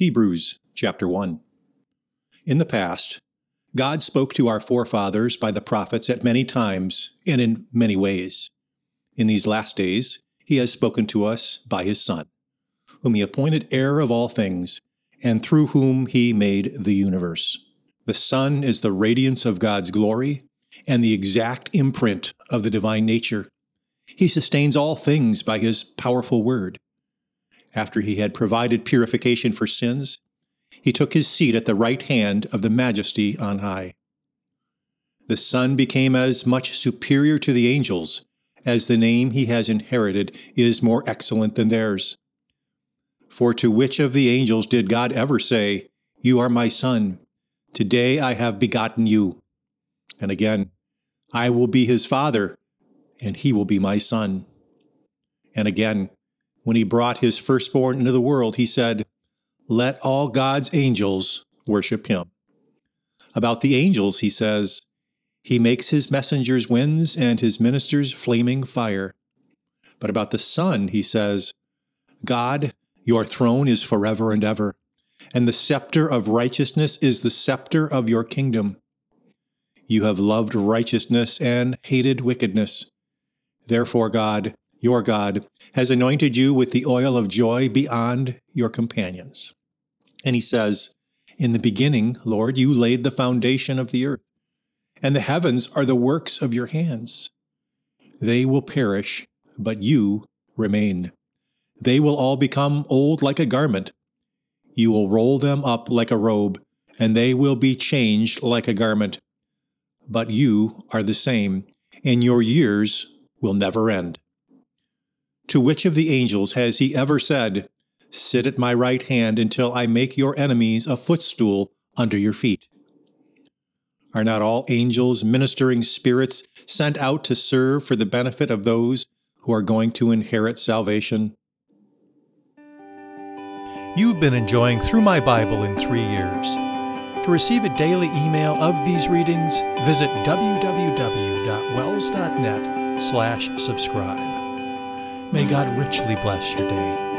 Hebrews chapter 1. In the past, God spoke to our forefathers by the prophets at many times and in many ways. In these last days, he has spoken to us by his Son, whom he appointed heir of all things, and through whom he made the universe. The Son is the radiance of God's glory and the exact imprint of the divine nature. He sustains all things by his powerful word. After he had provided purification for sins, he took his seat at the right hand of the majesty on high. The Son became as much superior to the angels as the name he has inherited is more excellent than theirs. For to which of the angels did God ever say, You are my Son, today I have begotten you? And again, I will be his Father, and he will be my Son. And again, when he brought his firstborn into the world, he said, Let all God's angels worship him. About the angels, he says, He makes his messengers winds and his ministers flaming fire. But about the Son, he says, God, your throne is forever and ever, and the scepter of righteousness is the scepter of your kingdom. You have loved righteousness and hated wickedness. Therefore, God, your God, has anointed you with the oil of joy beyond your companions. And he says, In the beginning, Lord, you laid the foundation of the earth, and the heavens are the works of your hands. They will perish, but you remain. They will all become old like a garment. You will roll them up like a robe, and they will be changed like a garment. But you are the same, and your years will never end. To which of the angels has he ever said, Sit at my right hand until I make your enemies a footstool under your feet? Are not all angels ministering spirits sent out to serve for the benefit of those who are going to inherit salvation? You've been enjoying Through My Bible in Three Years. To receive a daily email of these readings, visit www.wels.net slash subscribe. May God richly bless your day.